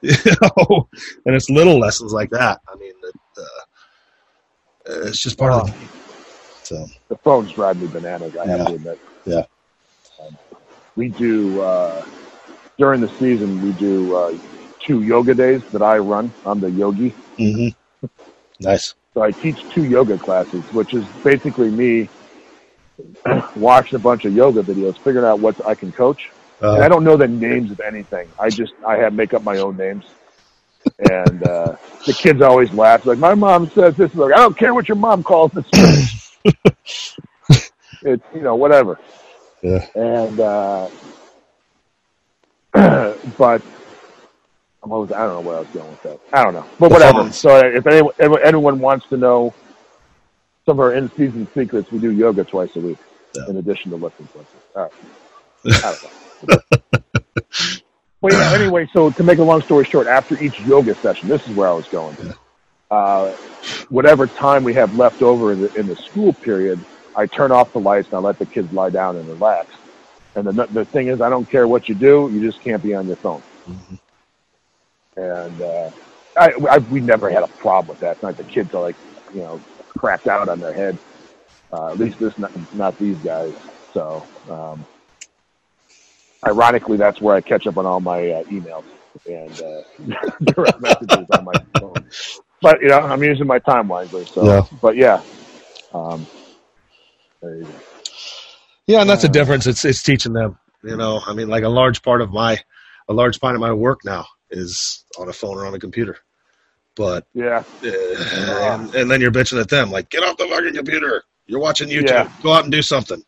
You know, and it's little lessons like that. I mean, uh, it's just part of the game. So The phones drive me bananas. I have to admit. yeah, We do uh, during the season. We do uh, two yoga days that I run. I'm the yogi. hmm nice. So I teach two yoga classes, which is basically me watching a bunch of yoga videos, figuring out what I can coach. Uh, and I don't know the names of anything. I just I have make up my own names. And uh, the kids always laugh. Like my mom says this. Like I don't care what your mom calls this. It's you know whatever. Yeah. And uh, but I'm always, I don't know where I was going with that. I don't know, but The whatever. phones. So if anyone, anyone wants to know some of our in-season secrets, we do yoga twice a week in addition to lifting right. I don't know. Well, yeah, anyway, so to make a long story short, after each yoga session, this is where I was going. Uh, whatever time we have left over in the, in the school period, I turn off the lights and I let the kids lie down and relax. And the, the thing is, I don't care what you do, you just can't be on your phone. And uh, I, I, we never had a problem with that. It's not the kids are like, you know, cracked out on their head. Uh, at least this, not, not these guys. So, um, ironically, that's where I catch up on all my uh, emails and uh, direct messages on my phone. But you know, I'm using my time wisely. So, Yeah. but yeah, um, there you go. Yeah, and that's a difference. It's it's teaching them. You know, I mean, like a large part of my a large part of my work now is on a phone or on a computer. But Yeah, uh, and, and then you're bitching at them like, get off the fucking computer. You're watching YouTube. Yeah. Go out and do something.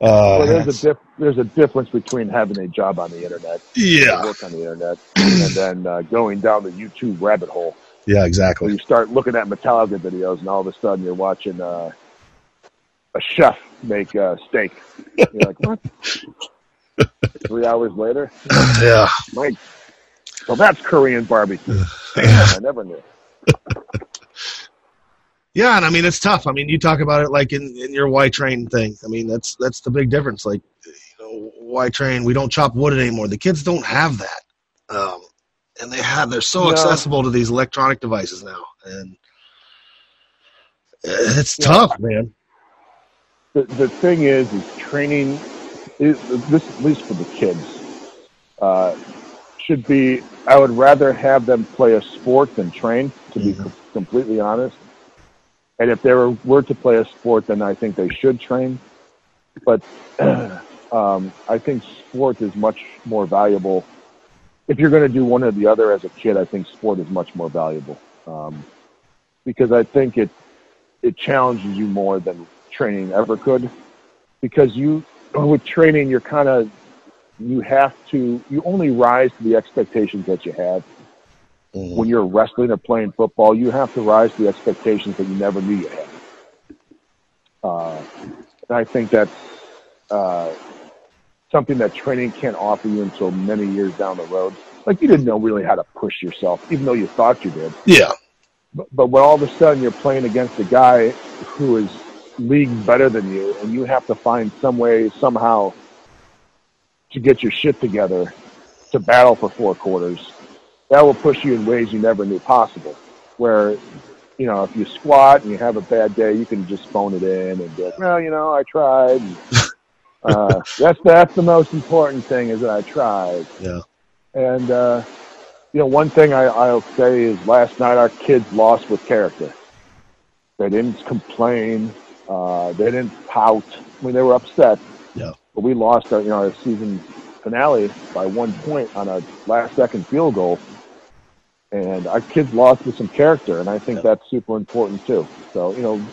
well, Uh, there's a diff- there's a difference between having a job on the internet, Yeah. work on the internet, and then uh, going down the YouTube rabbit hole. Yeah, exactly. you start looking at Metallica videos, and all of a sudden you're watching uh, a chef make uh, steak. You're like, what? Three hours later, Yeah. Mike. So that's Korean barbecue. Damn, I never knew. Yeah, and I mean it's tough. I mean, you talk about it like in, in your Y train thing. I mean, that's that's the big difference. Like, you know, Y train, we don't chop wood anymore. The kids don't have that, um, and they have. They're so No. accessible to these electronic devices now, and it's Yeah. tough, man. the the thing is, is training. Is, this at least for the kids uh, should be. I would rather have them play a sport than train. To be com- completely honest, and if they were, were to play a sport, then I think they should train. But um, I think sport is much more valuable. If you're going to do one or the other as a kid, I think sport is much more valuable. Um, because I think it it challenges you more than training ever could. Because you with training you're kind of you have to you only rise to the expectations that you have. When you're wrestling or playing football you have to rise to the expectations that you never knew you had. Uh, and i think that's uh, something that training can't offer you until many years down the road like you didn't know really how to push yourself even though you thought you did Yeah, but, but when all of a sudden you're playing against a guy who is league better than you, and you have to find some way somehow to get your shit together to battle for four quarters, that will push you in ways you never knew possible. Where, you know, if you squat and you have a bad day, you can just phone it in and be like, well, you know, I tried. Uh, that's that's the most important thing is that I tried. yeah, And uh, you know, one thing I, I'll say is last night our kids lost with character. They didn't complain. Uh, they didn't pout. I mean, they were upset. Yeah. But we lost our, you know, our season finale by one point on a last second field goal. And our kids lost with some character, and I think that's super important too. So, you know,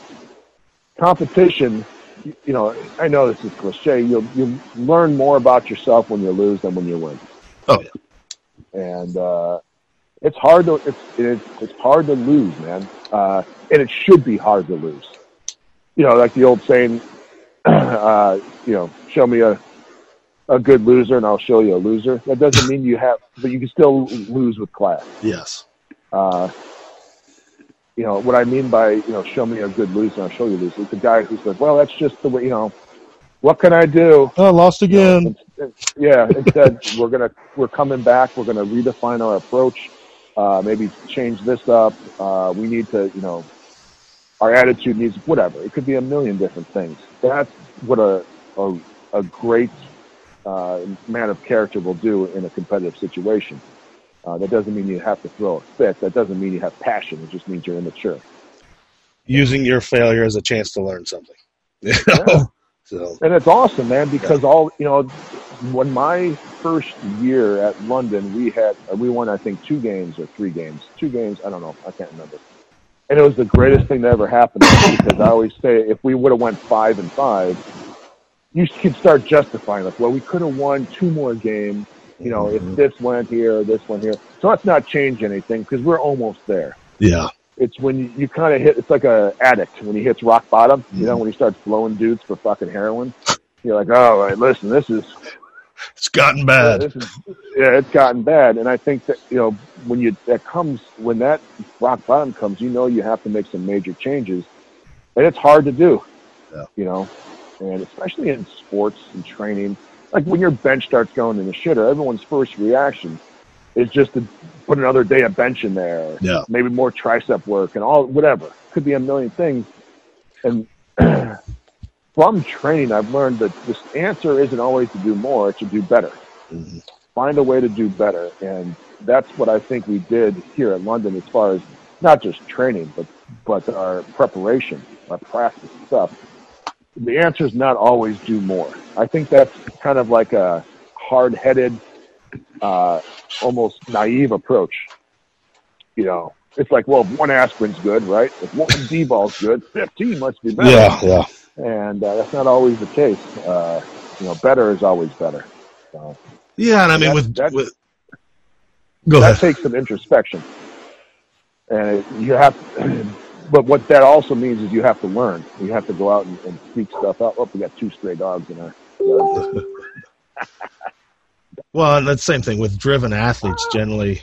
competition, you, you know, I know this is cliche. You you learn more about yourself when you lose than when you win oh yeah, and uh, it's hard to it's it's it's hard to lose, man. Uh, and it should be hard to lose. You know, like the old saying, uh, you know, show me a a good loser and I'll show you a loser. That doesn't mean you have, but you can still lose with class. yes, Uh, you know what I mean by you know show me a good loser I'll show you a loser. It's the guy who's like, well, that's just the way. You know, what can I do? oh, lost again. yeah, instead we're gonna we're coming back. We're gonna redefine our approach. Uh, maybe change this up. Uh, we need to, you know, our attitude needs whatever. It could be a million different things. That's what a a, a great uh, man of character will do in a competitive situation. Uh, that doesn't mean you have to throw a fit. That doesn't mean you have passion. It just means you're immature. Using your failure as a chance to learn something. You know? So And it's awesome, man, because all you know, when my first year at London, we had we won I think two games or three games, two games. I don't know, I can't remember. And it was the greatest thing that ever happened to me because I always say if we would have went five and five, you could start justifying like, well, we could have won two more games. You know, if mm-hmm. this went here, this went here. So let's not change anything because we're almost there. Yeah, it's when you, you kind of hit it's like a addict when he hits rock bottom you know mm-hmm. when he starts blowing dudes for fucking heroin. You're like oh right, listen this is it's gotten bad. this is yeah it's gotten bad. And i think that you know when you that comes when that rock bottom comes you know you have to make some major changes. And it's hard to do Yeah. you know and especially in sports and training like when your bench starts going in the shitter everyone's first reaction is just to put another day of bench in there. Yeah. maybe more tricep work and all whatever. Could be a million things. And from training i've learned that this answer isn't always to do more it's to do better. Mm-hmm. Find a way to do better. And that's what i think we did here at london as far as not just training but but our preparation our practice stuff the answer is not always do more. I think that's kind of like a hard-headed uh, almost naive approach. You know it's like well if one aspirin's good right? If one d-ball's good 15 must be better. Yeah, yeah. and uh, that's not always the case. Uh, you know better is always better. So Yeah, and I mean That- with that- with go that ahead. takes some introspection. And you have but what that also means is you have to learn. You have to go out and, and seek stuff out. Oh, we got two stray dogs in our. yard. Well, and that's the same thing with driven athletes. Generally,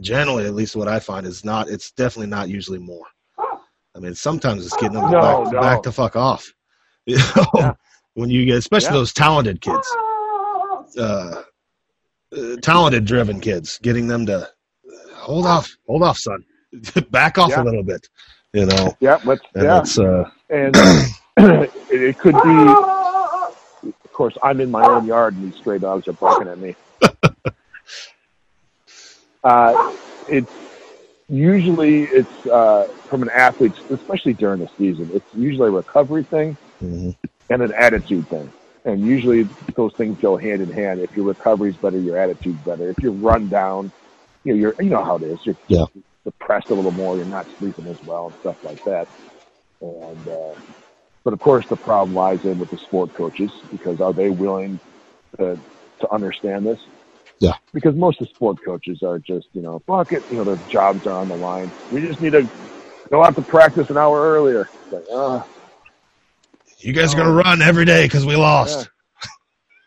generally, at least what I find is not. It's definitely not usually more. I mean, sometimes it's getting them No, back, no. back the fuck off. You know, when you get, especially Yeah. those talented kids, uh, uh, talented, driven kids, getting them to hold off, hold off, son, back off Yeah. a little bit. You know, Yeah, let's. and yeah, it's uh, and it, could be. Of course, I'm in my own yard, and these stray dogs are barking at me. uh, it's usually it's uh, from an athlete, especially during the season. It's usually a recovery thing and an attitude thing. And usually those things go hand in hand. If your recovery's better, your attitude's better. If you're run down, you know, you're you know how it is. You're Yeah. Depressed a little more. You're not sleeping as well and stuff like that. And uh, but of course, the problem lies in with the sport coaches because are they willing to to understand this? Yeah. Because most of the sport coaches are just you know fuck it. You know their jobs are on the line. We just need to go out to practice an hour earlier. It's like, uh, you guys are gonna run every day because we lost.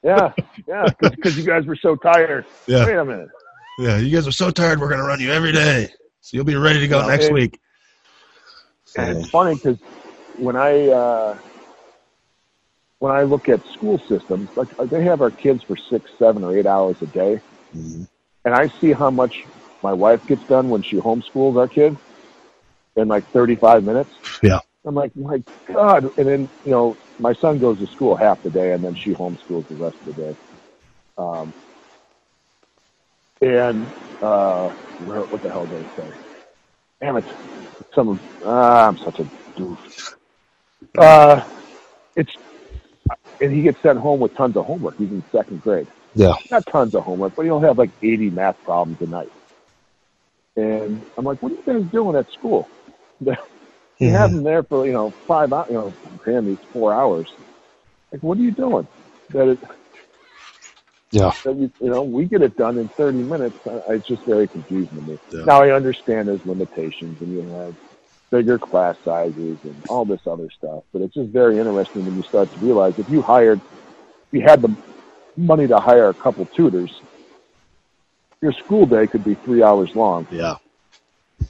yeah, yeah, because you guys were so tired. Yeah. Wait a minute. Yeah, you guys are so tired. We're gonna run you every day, so you'll be ready to go No, next week. And it's funny because when I uh, when I look at school systems, like uh, they have our kids for six, seven, or eight hours a day, and I see how much my wife gets done when she homeschools our kid in like thirty-five minutes. Yeah. I'm like, my God! And then you know, my son goes to school half the day, and then she homeschools the rest of the day. Um, and uh, where, what the hell did I say? Damn it! Some of ah, I'm such a doof. Uh, it's and he gets sent home with tons of homework. He's in second grade. Yeah. Not tons of homework, but he'll have like 80 math problems a night. And I'm like, what are you guys doing at school? You have him there for you know five hours. You know, him he's four hours. Like, what are you doing? That it, Yeah. that you, you know, we get it done in 30 minutes. It's just very confusing to me. Yeah. Now I understand there's limitations, and you have bigger class sizes and all this other stuff. But it's just very interesting when you start to realize if you hired, if you had the money to hire a couple tutors, your school day could be three hours long. Yeah.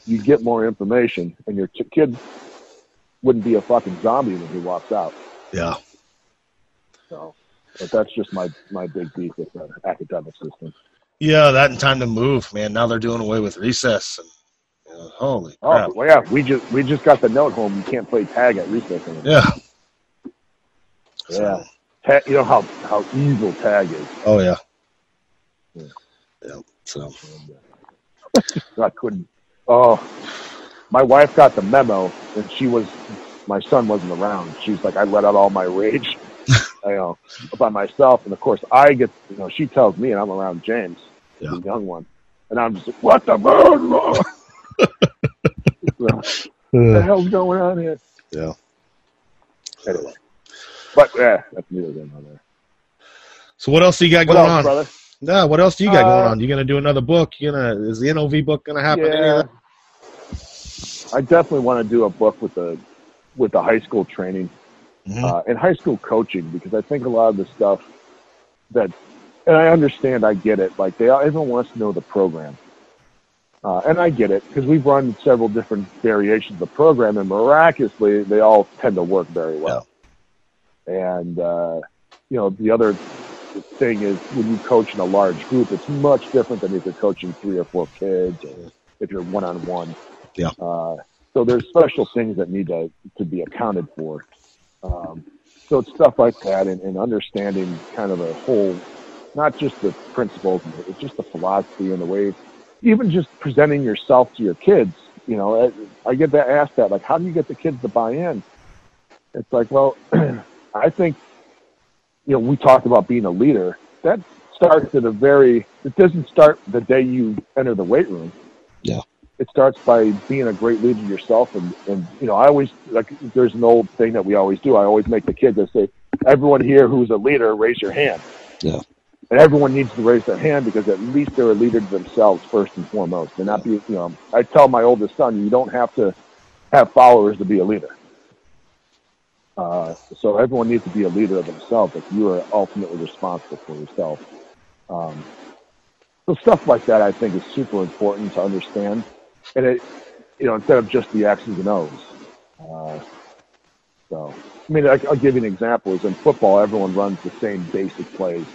You get more information, and your t- kid wouldn't be a fucking zombie when he walks out. Yeah. So, but that's just my my big beef with the academic system. Yeah, that and time to move, man. Now they're doing away with recess. And, you know, holy Oh, crap. well, yeah, we just we just got the note home. You can't play tag at recess anymore. Yeah. Yeah. Ta- you know how how evil tag is. Oh yeah. Yeah. Yeah. So. I couldn't. Oh, my wife got the memo, and she was. My son wasn't around. She's like, I let out all my rage, you know, by myself. And of course, I get. You know, she tells me, and I'm around James, the young one, and I'm just like, what the what the hell's going on here? Yeah. Anyway, but yeah, that's neither there. So what else do you got What going else, on? brother? Yeah, what else do you got Uh, going on? You gonna do another book? You gonna is the NOV book gonna happen? Yeah. I definitely want to do a book with the with the high school training Mm-hmm. uh, and high school coaching because I think a lot of the stuff that and I understand, I get it. Like they everyone wants to know the program, uh, and I get it because we've run several different variations of the program, and miraculously they all tend to work very well. And uh, you know the other thing is when you coach in a large group, it's much different than if you're coaching three or four kids or if you're one on one. Yeah. Uh, so there's special things that need to to be accounted for. Um, so it's stuff like that, and, and understanding kind of the whole, not just the principles, but just the philosophy and the way, even just presenting yourself to your kids. You know, I, I get that asked that, like, how do you get the kids to buy in? It's like, well, I think, you know, we talked about being a leader. That starts at a very. It doesn't start the day you enter the weight room Yeah. It starts by being a great leader yourself and, and you know i always like there's an old thing that we always do i always make the kids i say everyone here who's a leader raise your hand Yeah. and everyone needs to raise their hand because at least they're a leader to themselves first and foremost and not be you know i tell my oldest son you don't have to have followers to be a leader. Uh, so everyone needs to be a leader of themselves. Like you are ultimately responsible for yourself. Um, so stuff like that, I think, is super important to understand. And it, you know, instead of just the X's and O's. Uh, so, I mean, I, I'll give you an example. Is in football, everyone runs the same basic plays,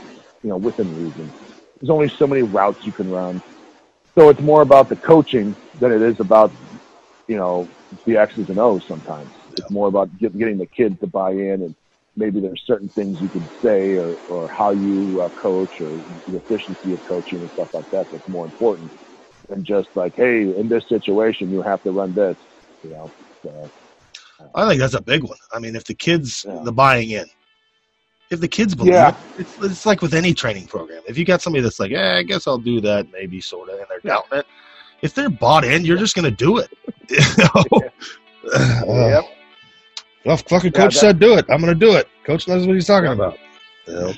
you know, within reason. There's only so many routes you can run. So it's more about the coaching than it is about, you know, the X's and O's sometimes. It's more about get, getting the kids to buy in and maybe there's certain things you can say or, or how you uh, coach or the efficiency of coaching and stuff like that that's more important than just like, hey, in this situation, you have to run this, you know. So, I think that's a big one. I mean, if the kids, the buying in, if the kids believe Yeah. it, it's, it's like with any training program. If you got somebody that's like, yeah, I guess I'll do that, maybe sort of, and they're doubting it, if they're bought in, you're just going to do it. You know? Uh, Yep. Well, fucking Yeah, coach said do it, I'm going to do it. Coach knows what he's talking about. You know?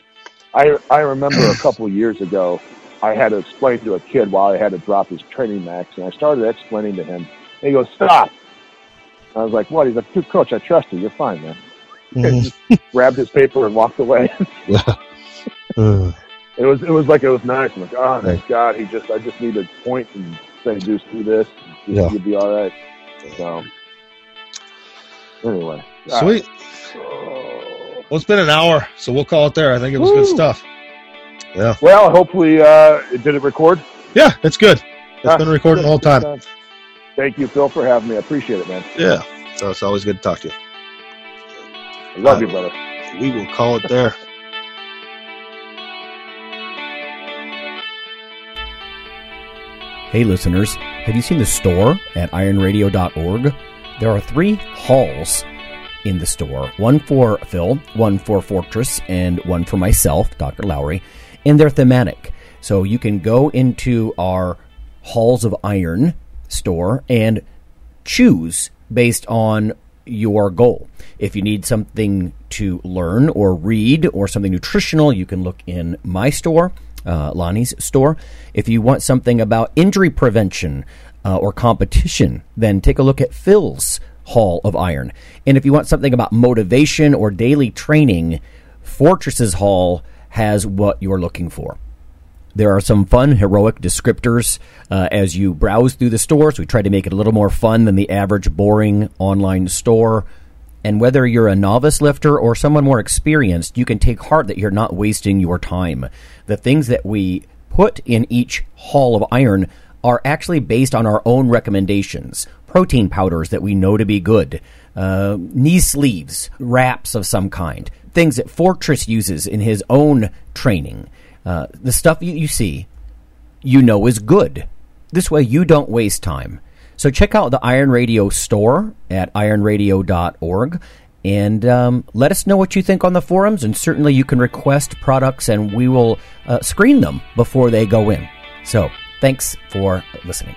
I I remember a couple years ago, I had to explain to a kid why I had to drop his training max, and I started explaining to him. And he goes, "Stop!" I was like, "What?" He's like, "Dude, coach, I trust you. You're fine, man." And just grabbed his paper and walked away. Uh, it was it was like it was nice. I'm like, oh, thank God. He just I just need to point and say, "Do do this. Yeah. You'll be all right." So anyway, all right. Sweet. Well, it's been an hour, so we'll call it there. I think it was good stuff. Yeah. Well, hopefully, uh, did it record? Yeah, it's good. It's Ah, been recording the whole time. good Thank you, Phil, for having me. I appreciate it, man. Yeah. So it's always good to talk to you. I love Uh, you, brother. We will call it there. Hey, listeners, have you seen the store at ironradio.org? There are three halls in the store one for Phil, one for Fortress, and one for myself, Dr. Lowery, and they're thematic. So you can go into our Halls of Iron store and choose based on your goal. If you need something to learn or read or something nutritional, you can look in my store, uh, Lonnie's store. If you want something about injury prevention uh, or competition, then take a look at Phil's Hall of Iron. And if you want something about motivation or daily training, Fortress's Hall has what you're looking for. There are some fun, heroic descriptors uh, as you browse through the stores. We try to make it a little more fun than the average boring online store. And whether you're a novice lifter or someone more experienced, you can take heart that you're not wasting your time. The things that we put in each hall of iron are actually based on our own recommendations. Protein powders that we know to be good, uh, knee sleeves, wraps of some kind, things that Fortress uses in his own training. Uh, the stuff you, you see, you know is good. This way you don't waste time. So check out the Iron Radio store at ironradio.org and um, let us know what you think on the forums. And certainly you can request products and we will uh, screen them before they go in. So thanks for listening.